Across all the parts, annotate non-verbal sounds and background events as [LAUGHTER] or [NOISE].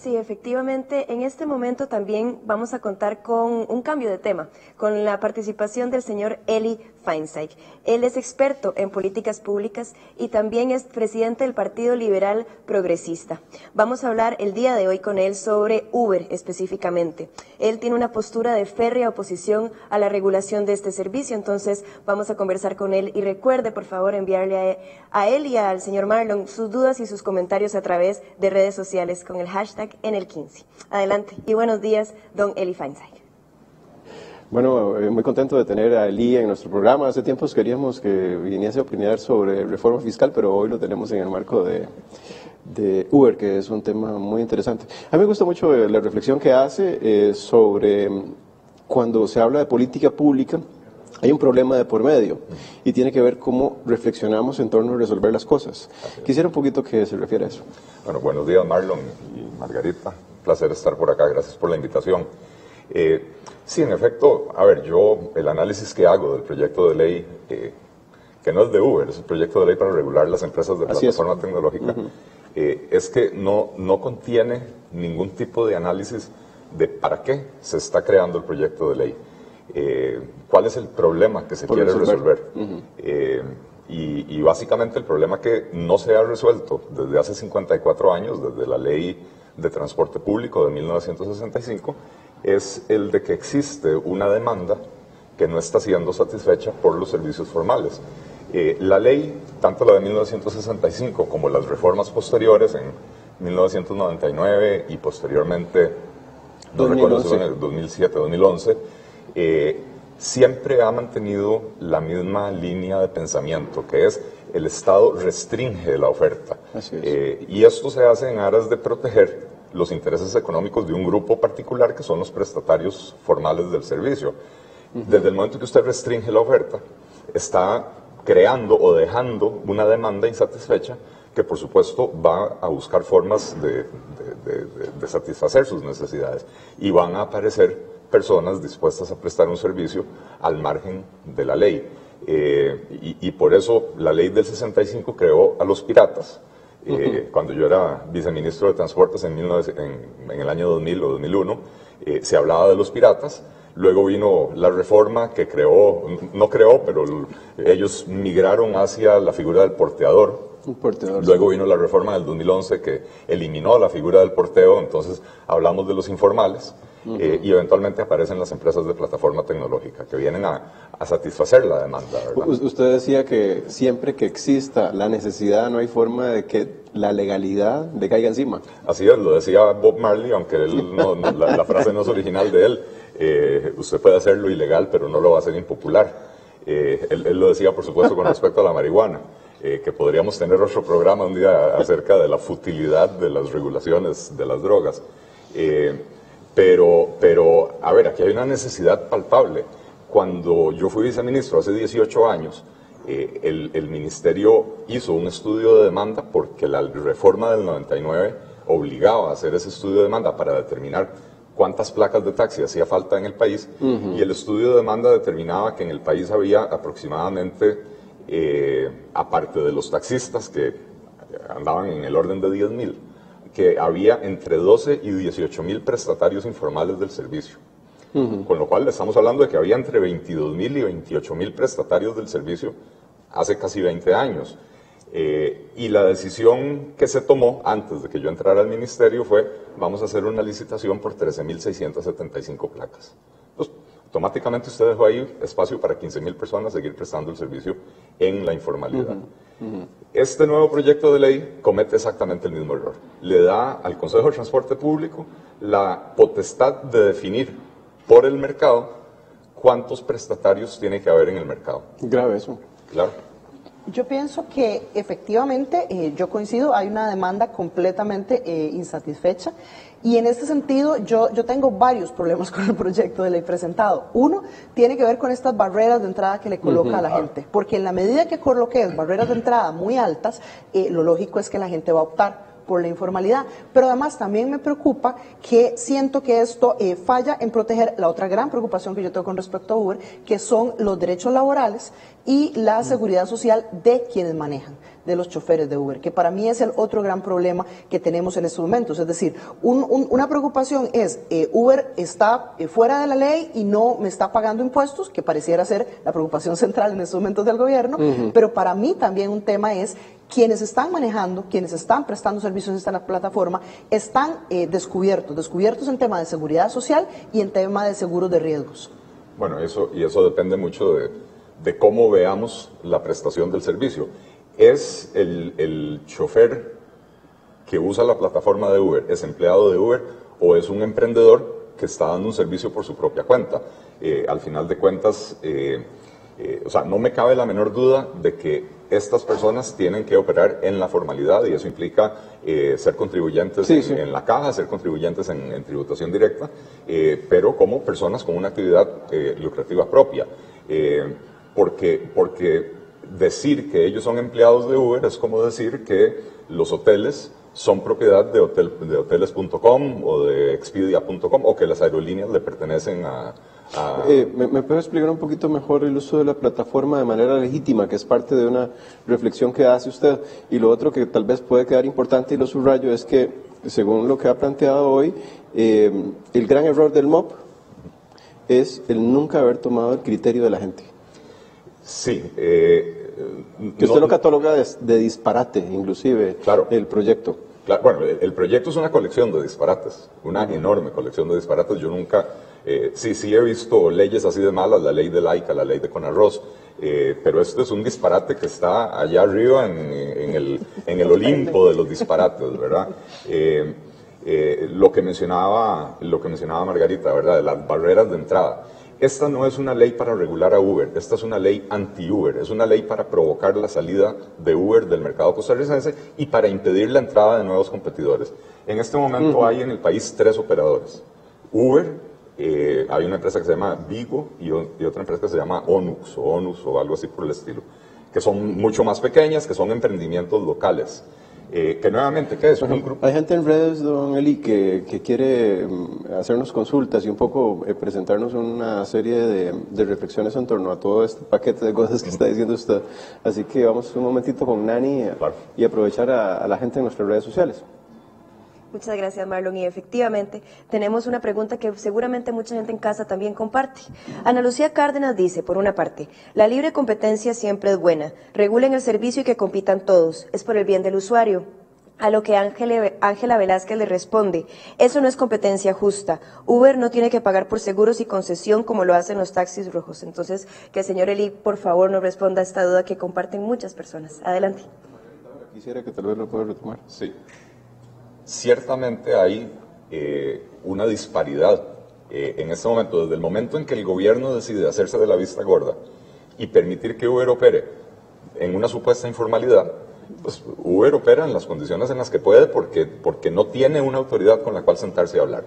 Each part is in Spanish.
Sí, efectivamente, en este momento también vamos a contar con un cambio de tema, con la participación del señor Eli Feinstein. Él es experto en políticas públicas y también es presidente del Partido Liberal Progresista. Vamos a hablar el día de hoy con él sobre Uber específicamente. Él tiene una postura de férrea oposición a la regulación de este servicio, entonces vamos a conversar con él y recuerde por favor enviarle a, él y al señor Marlon sus dudas y sus comentarios a través de redes sociales con el hashtag en el 15. Adelante y buenos días, don Eli Feinstein. Bueno, eh, muy contento de tener a Eli en nuestro programa. Hace tiempos queríamos que viniese a opinar sobre reforma fiscal, pero hoy lo tenemos en el marco de, de Uber, que es un tema muy interesante. A mí me gusta mucho eh, la reflexión que hace eh, sobre mm, cuando se habla de política pública, hay un problema de por medio y tiene que ver cómo reflexionamos en torno a resolver las cosas. Quisiera un poquito que se refiera a eso. Bueno, buenos días Marlon y Margarita. Un placer estar por acá. Gracias por la invitación. Eh, sí, en efecto, a ver, yo el análisis que hago del proyecto de ley, eh, que no es de Uber, es un proyecto de ley para regular las empresas de plataforma tecnológica, eh, es que no, no contiene ningún tipo de análisis de para qué se está creando el proyecto de ley. Eh, cuál es el problema que se quiere resolver. Eh, y, básicamente el problema que no se ha resuelto desde hace 54 años, desde la ley de transporte público de 1965, es el de que existe una demanda que no está siendo satisfecha por los servicios formales. Eh, la ley, tanto la de 1965 como las reformas posteriores en 1999 y posteriormente, no recuerdo si en el 2007, 2011, eh, siempre ha mantenido la misma línea de pensamiento, que es el Estado restringe la oferta. Eh, y esto se hace en aras de proteger los intereses económicos de un grupo particular, que son los prestatarios formales del servicio. Desde el momento que usted restringe la oferta, está creando o dejando una demanda insatisfecha que por supuesto va a buscar formas de satisfacer sus necesidades y van a aparecer personas dispuestas a prestar un servicio al margen de la ley. Eh, y, por eso la ley del 65 creó a los piratas. Eh, [LAUGHS] cuando yo era viceministro de Transportes en, en, el año 2000 o 2001, eh, se hablaba de los piratas. Luego vino la reforma que creó, no creó, pero ellos migraron hacia la figura del porteador, Luego vino la reforma del 2011 que eliminó la figura del porteo, entonces hablamos de los informales. Eh, y eventualmente aparecen las empresas de plataforma tecnológica que vienen a, satisfacer la demanda. Usted decía que siempre que exista la necesidad no hay forma de que la legalidad le caiga encima. Así es, lo decía Bob Marley, aunque la, frase no es original de él. Eh, usted puede hacerlo ilegal, pero no lo va a hacer impopular. Eh, él, lo decía, por supuesto, con respecto a la marihuana. que podríamos tener otro programa un día acerca de la futilidad de las regulaciones de las drogas. Pero, pero, a ver, aquí hay una necesidad palpable. Cuando yo fui viceministro hace 18 años, eh, el, el, ministerio hizo un estudio de demanda porque la reforma del 99 obligaba a hacer ese estudio de demanda para determinar cuántas placas de taxi hacía falta en el país y el estudio de demanda determinaba que en el país había aproximadamente, eh, aparte de los taxistas que andaban en el orden de 10.000, que había entre 12 y 18 mil prestatarios informales del servicio. Con lo cual estamos hablando de que había entre 22 mil y 28 mil prestatarios del servicio hace casi 20 años. Eh, y la decisión que se tomó antes de que yo entrara al ministerio fue, vamos a hacer una licitación por 13.675 placas. Entonces, automáticamente usted dejó ahí espacio para 15.000 personas seguir prestando el servicio en la informalidad. Este nuevo proyecto de ley comete exactamente el mismo error. Le da al Consejo de Transporte Público la potestad de definir por el mercado cuántos prestatarios tiene que haber en el mercado. Grave eso. Claro. Yo pienso que efectivamente, eh, yo coincido, hay una demanda completamente eh, insatisfecha y en este sentido yo, yo tengo varios problemas [LAUGHS] con el proyecto de ley presentado. Uno tiene que ver con estas barreras de entrada que le coloca a la gente, porque en la medida que coloques barreras de entrada muy altas, eh, lo lógico es que la gente va a optar por la informalidad. Pero además también me preocupa que siento que esto eh, falla en proteger la otra gran preocupación que yo tengo con respecto a Uber, que son los derechos laborales y la seguridad social de quienes manejan de los choferes de Uber, que para mí es el otro gran problema que tenemos en estos momentos. Es decir, una preocupación es, eh, Uber está eh, fuera de la ley y no me está pagando impuestos, que pareciera ser la preocupación [LAUGHS] central en estos momentos del gobierno, pero para mí también un tema es quienes están manejando, quienes están prestando servicios en esta plataforma, están eh, descubiertos, descubiertos en tema de seguridad social y en tema de seguros de riesgos. Bueno, eso, y eso depende mucho de, de cómo veamos la prestación del servicio es el, el chofer que usa la plataforma de Uber, es empleado de Uber o es un emprendedor que está dando un servicio por su propia cuenta. Eh, al final de cuentas, eh, eh, o sea, no me cabe la menor duda de que estas personas tienen que operar en la formalidad y eso implica ser contribuyentes En, la caja, ser contribuyentes en, en tributación directa, pero como personas con una actividad lucrativa propia. porque, porque decir que ellos son empleados de Uber es como decir que los hoteles son propiedad de, hotel, de hoteles.com o de expedia.com o que las aerolíneas le pertenecen a... Eh, ¿me, ¿me, puede explicar un poquito mejor el uso de la plataforma de manera legítima, que es parte de una reflexión que hace usted? Y lo otro que tal vez puede quedar importante y lo subrayo es que, según lo que ha planteado hoy, eh, el gran error del MOP es el nunca haber tomado el criterio de la gente. Sí, eh, que usted lo cataloga de, disparate, inclusive, claro, el proyecto. bueno, el, proyecto es una colección de disparates, una enorme colección de disparates. Yo nunca, eh, sí, sí he visto leyes así de malas, la ley de Laica, la ley de Conarroz, eh, pero esto es un disparate que está allá arriba en, el, en el, [LAUGHS] Olimpo de los disparates, ¿verdad? Eh, lo que mencionaba, lo que mencionaba Margarita, ¿verdad? De las barreras de entrada. Esta no es una ley para regular a Uber, esta es una ley anti-Uber, es una ley para provocar la salida de Uber del mercado costarricense y para impedir la entrada de nuevos competidores. En este momento hay en el país tres operadores. Uber, eh, hay una empresa que se llama Vigo y, otra empresa que se llama Onux o Onus o algo así por el estilo, que son mucho más pequeñas, que son emprendimientos locales. Eh, que nuevamente, ¿qué es? Un grupo. Hay gente en redes, don Eli, que, que quiere mm, hacernos consultas y un poco eh, presentarnos una serie de, de, reflexiones en torno a todo este paquete de cosas que está diciendo usted. Así que vamos un momentito con Nani y aprovechar a, la gente en nuestras redes sociales. Muchas gracias, Marlon. Y efectivamente, tenemos una pregunta que seguramente mucha gente en casa también comparte. Ana Lucía Cárdenas dice, por una parte, la libre competencia siempre es buena. Regulen el servicio y que compitan todos. Es por el bien del usuario. A lo que Ángela Velázquez le responde, eso no es competencia justa. Uber no tiene que pagar por seguros y concesión como lo hacen los taxis rojos. Entonces, que el señor Eli, por favor, nos responda a esta duda que comparten muchas personas. Adelante. Quisiera que tal vez lo pueda retomar. Sí ciertamente hay eh, una disparidad eh, en este momento, desde el momento en que el gobierno decide hacerse de la vista gorda y permitir que Uber opere en una supuesta informalidad, pues Uber opera en las condiciones en las que puede porque, porque no tiene una autoridad con la cual sentarse a hablar.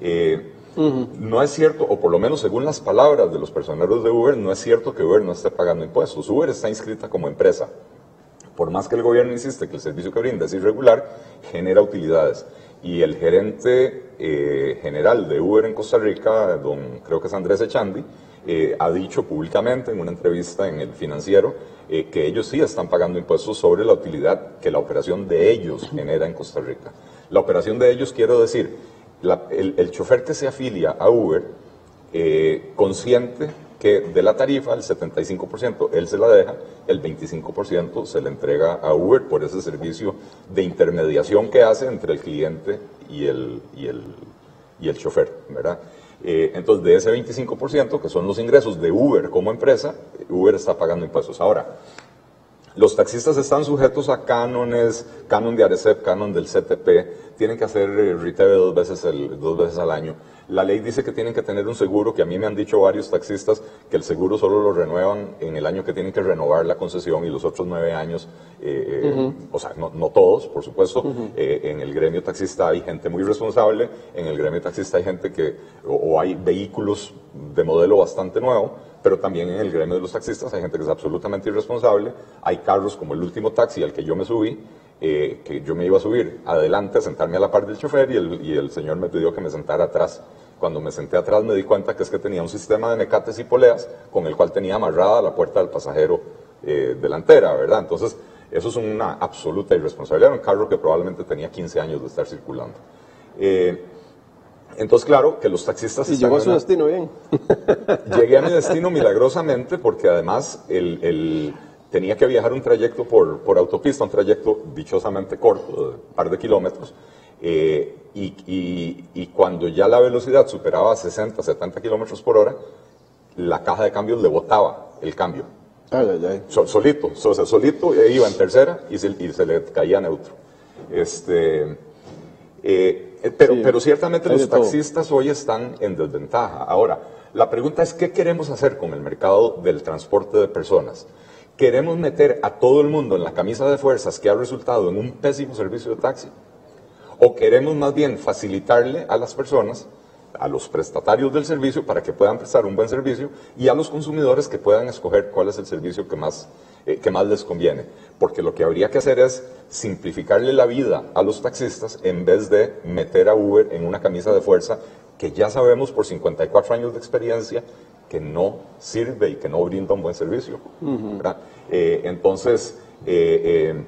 Eh, no es cierto, o por lo menos según las palabras de los personeros de Uber, no es cierto que Uber no esté pagando impuestos. Uber está inscrita como empresa por más que el gobierno insiste que el servicio que brinda es irregular, genera utilidades. Y el gerente eh, general de Uber en Costa Rica, don creo que es Andrés Echandi, eh, ha dicho públicamente en una entrevista en el financiero eh, que ellos sí están pagando impuestos sobre la utilidad que la operación de ellos genera en Costa Rica. La operación de ellos, quiero decir, el, el, chofer que se afilia a Uber, consciente que de la tarifa, el 75% él se la deja, el 25% se le entrega a Uber por ese servicio de intermediación que hace entre el cliente y el, y el, y el chofer, ¿verdad? Eh, entonces, de ese 25%, que son los ingresos de Uber como empresa, Uber está pagando impuestos. Ahora, los taxistas están sujetos a cánones, canon de Arecep, canon del CTP, tienen que hacer eh, retail dos veces, dos veces al año. La ley dice que tienen que tener un seguro, que a mí me han dicho varios taxistas que el seguro solo lo renuevan en el año que tienen que renovar la concesión y los otros nueve años, eh, eh, o sea, no, todos, por supuesto, eh, en el gremio taxista hay gente muy responsable, en el gremio taxista hay gente que, o, hay vehículos de modelo bastante nuevo, pero también en el gremio de los taxistas hay gente que es absolutamente irresponsable, hay carros como el último taxi al que yo me subí, eh, que yo me iba a subir adelante, a sentarme a la par del chofer y el, señor me pidió que me sentara atrás. Cuando me senté atrás me di cuenta que es que tenía un sistema de mecates y poleas con el cual tenía amarrada la puerta del pasajero eh, delantera, ¿verdad? Entonces, eso es una absoluta irresponsabilidad. Era un carro que probablemente tenía 15 años de estar circulando. Eh, entonces, claro, que los taxistas... Y llegó a su destino bien. [LAUGHS] Llegué a mi destino milagrosamente porque además el, el tenía que viajar un trayecto por, por, autopista, un trayecto dichosamente corto, de un par de kilómetros, eh, y, y, y, cuando ya la velocidad superaba 60, 70 kilómetros por hora, la caja de cambios le botaba el cambio. Ay, ay, ay. So, solito, sea, solito e iba en tercera y se, y se le caía neutro. Este, eh, pero, Sí, pero ciertamente los todo. taxistas hoy están en desventaja. Ahora, la pregunta es, ¿qué queremos hacer con el mercado del transporte de personas? ¿Queremos meter a todo el mundo en la camisa de fuerzas que ha resultado en un pésimo servicio de taxi? ¿O queremos más bien facilitarle a las personas, a los prestatarios del servicio, para que puedan prestar un buen servicio y a los consumidores que puedan escoger cuál es el servicio que más, eh, que más les conviene? Porque lo que habría que hacer es simplificarle la vida a los taxistas en vez de meter a Uber en una camisa de fuerza que ya sabemos por 54 años de experiencia que no sirve y que no brinda un buen servicio. ¿verdad? Eh, entonces, eh, eh,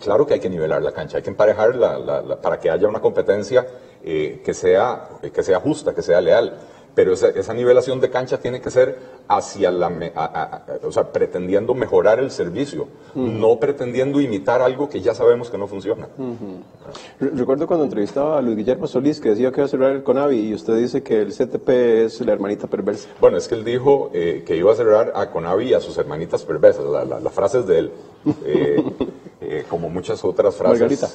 Claro que hay que nivelar la cancha, hay que emparejar la- la- la- para que haya una competencia eh, que, sea, que sea justa, que sea leal. Pero esa, esa nivelación de cancha tiene que ser hacia la, a- a- a- o sea, pretendiendo mejorar el servicio, no pretendiendo imitar algo que ya sabemos que no funciona. Re- Recuerdo cuando entrevistaba a Luis Guillermo Solís que decía que iba a cerrar el CONAVI y usted dice que el CTP es la hermanita perversa. Bueno, es que él dijo eh, que iba a cerrar a Conavi y a sus hermanitas perversas, la, la, la frase es de él, Eh, [LAUGHS] eh, como muchas otras frases. Margarita.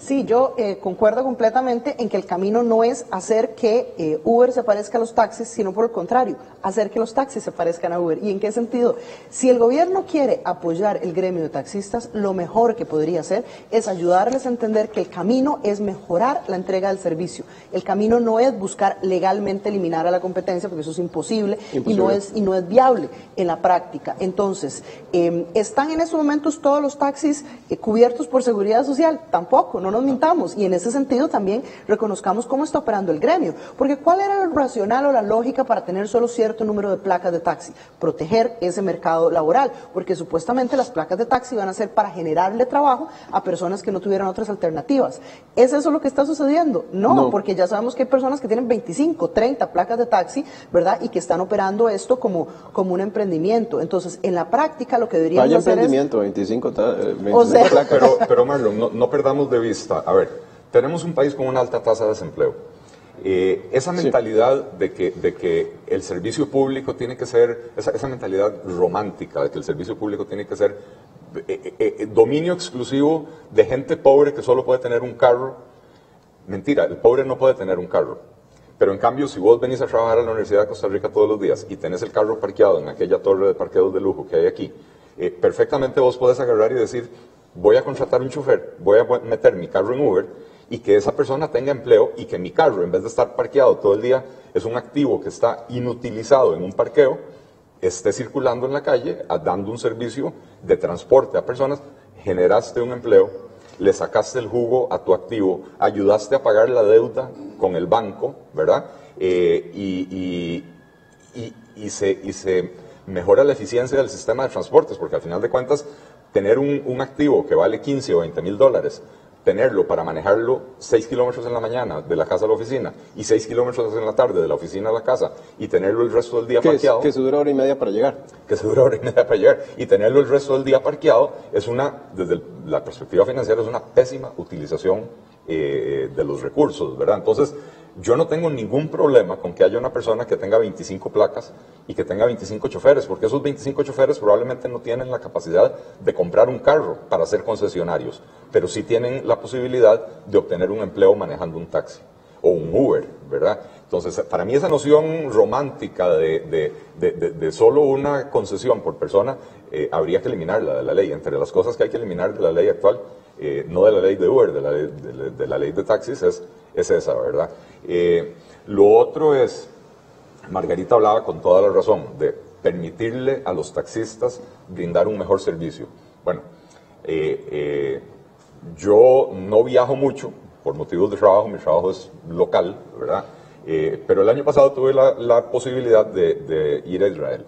Sí, yo eh, concuerdo completamente en que el camino no es hacer que eh, Uber se parezca a los taxis, sino por el contrario, hacer que los taxis se parezcan a Uber. ¿Y en qué sentido? Si el gobierno quiere apoyar el gremio de taxistas, lo mejor que podría hacer es ayudarles a entender que el camino es mejorar la entrega del servicio. El camino no es buscar legalmente eliminar a la competencia, porque eso es imposible, y no es y no es viable en la práctica. Entonces, eh, ¿están en estos momentos todos los taxis eh, cubiertos por seguridad social? Tampoco, no nos mintamos. Y en ese sentido también reconozcamos cómo está operando el gremio. Porque ¿cuál era el racional o la lógica para tener solo cierto número de placas de taxi? Proteger ese mercado laboral. Porque supuestamente las placas de taxi van a ser para generarle trabajo a personas que no tuvieran otras alternativas. ¿Es eso lo que está sucediendo? No, No. porque ya sabemos que hay personas que tienen 25, 30 placas de taxi, ¿verdad? Y que están operando esto como, como un emprendimiento. Entonces, en la práctica lo que deberíamos Vaya hacer es... emprendimiento, 25, ta- eh, 25 O sea- placas. Pero, pero Marlon, no, no perdamos de vista, a ver, tenemos un país con una alta tasa de desempleo. Eh, esa Sí. mentalidad de que, de que el servicio público tiene que ser, esa, esa mentalidad romántica de que el servicio público tiene que ser eh, eh, dominio exclusivo de gente pobre que solo puede tener un carro, mentira, el pobre no puede tener un carro. Pero en cambio, si vos venís a trabajar a la Universidad de Costa Rica todos los días y tenés el carro parqueado en aquella torre de parqueados de lujo que hay aquí, perfectamente vos podés agarrar y decir, voy a contratar un chofer, voy a meter mi carro en Uber y que esa persona tenga empleo y que mi carro, en vez de estar parqueado todo el día, es un activo que está inutilizado en un parqueo, esté circulando en la calle, dando un servicio de transporte a personas, generaste un empleo, le sacaste el jugo a tu activo, ayudaste a pagar la deuda con el banco, ¿verdad? Eh, y- y- y se, y se mejora la eficiencia del sistema de transportes, porque al final de cuentas, tener un, un activo que vale 15 o 20 mil dólares, tenerlo para manejarlo 6 kilómetros en la mañana de la casa a la oficina y 6 kilómetros en la tarde de la oficina a la casa y tenerlo el resto del día es- parqueado que se dura hora y media para llegar. que se dura hora y media para llegar y tenerlo el resto del día parqueado es una, desde el- la perspectiva financiera, es una pésima utilización eh, de los recursos, ¿verdad? Entonces, yo no tengo ningún problema con que haya una persona que tenga 25 placas y que tenga 25 choferes, porque esos 25 choferes probablemente no tienen la capacidad de comprar un carro para ser concesionarios, pero sí tienen la posibilidad de obtener un empleo manejando un taxi o un Uber, ¿verdad? Entonces, para mí esa noción romántica de, solo una concesión por persona, eh, habría que eliminarla de la ley. Entre las cosas que hay que eliminar de la ley actual, eh, no de la ley de Uber, de la ley de, taxis, es, es esa, ¿verdad? Eh, lo otro es, Margarita hablaba con toda la razón de permitirle a los taxistas brindar un mejor servicio. Bueno, Eh, yo no viajo mucho por motivos de trabajo, mi trabajo es local, ¿verdad? Pero el año pasado tuve la, posibilidad de, ir a Israel.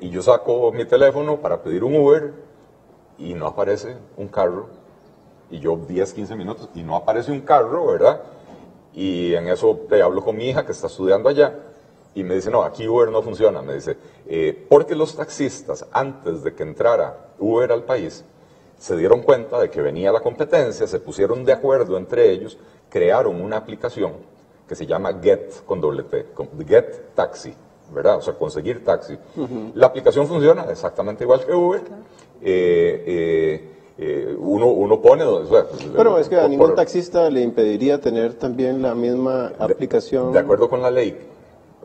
Y yo saco mi teléfono para pedir un Uber y no aparece un carro. Y yo 10, 15 minutos y no aparece un carro, ¿verdad? Y en eso te hablo con mi hija que está estudiando allá y me dice, no, aquí Uber no funciona. Me dice, eh, porque los taxistas, antes de que entrara Uber al país, se dieron cuenta de que venía la competencia, se pusieron de acuerdo entre ellos, crearon una aplicación que se llama Get con doble T, Get Taxi, ¿verdad? O sea, conseguir taxi. La aplicación funciona exactamente igual que Uber. Eh, eh, eh, uno, uno pone... O sea, Pero es que a ningún taxista le impediría tener también la misma aplicación. De acuerdo con la ley,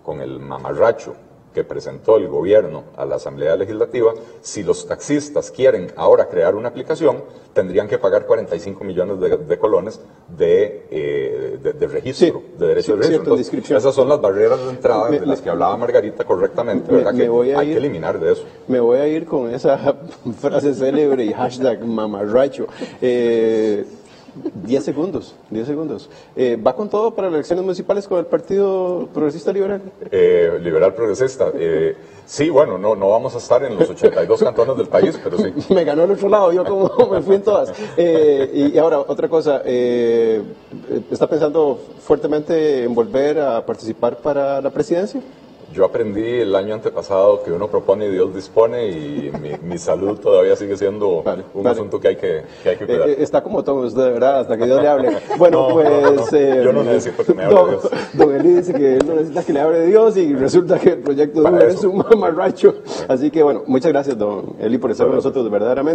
con el mamarracho que presentó el gobierno a la Asamblea Legislativa, si los taxistas quieren ahora crear una aplicación, tendrían que pagar 45 millones de, de colones de, eh, de, de, registro, Sí, de derecho sí, de registro. cierto, esas son las barreras de entrada Me- de las me- que hablaba Margarita correctamente, me- ¿verdad? que voy a hay ir- que eliminar de eso. Me voy a ir con esa [LAUGHS] frase célebre y hashtag mamarracho. Eh, 10 segundos, 10 segundos. Eh, ¿Va con todo para las elecciones municipales con el Partido Progresista Liberal? Eh, liberal progresista. Eh, sí, bueno, no, no vamos a estar en los 82 cantones del país, pero sí. [LAUGHS] Me ganó el otro lado, yo como [LAUGHS] me fui en todas. Eh, y, y ahora, otra cosa, eh, ¿está pensando fuertemente en volver a participar para la presidencia? Yo aprendí el año antepasado que uno propone y Dios dispone y mi, mi salud todavía sigue siendo Vale, un vale. asunto que hay que, que, hay que cuidar. Eh, eh, está como todo usted, ¿verdad? Hasta que Dios le hable. [LAUGHS] Bueno, No, pues... no, no, no. eh, Yo no necesito que me hable don, Dios. [LAUGHS] Don Eli dice que él no necesita que le hable Dios y resulta que el proyecto de es un mamarracho. Así que, bueno, muchas gracias, don Eli, por estar con nosotros verdaderamente.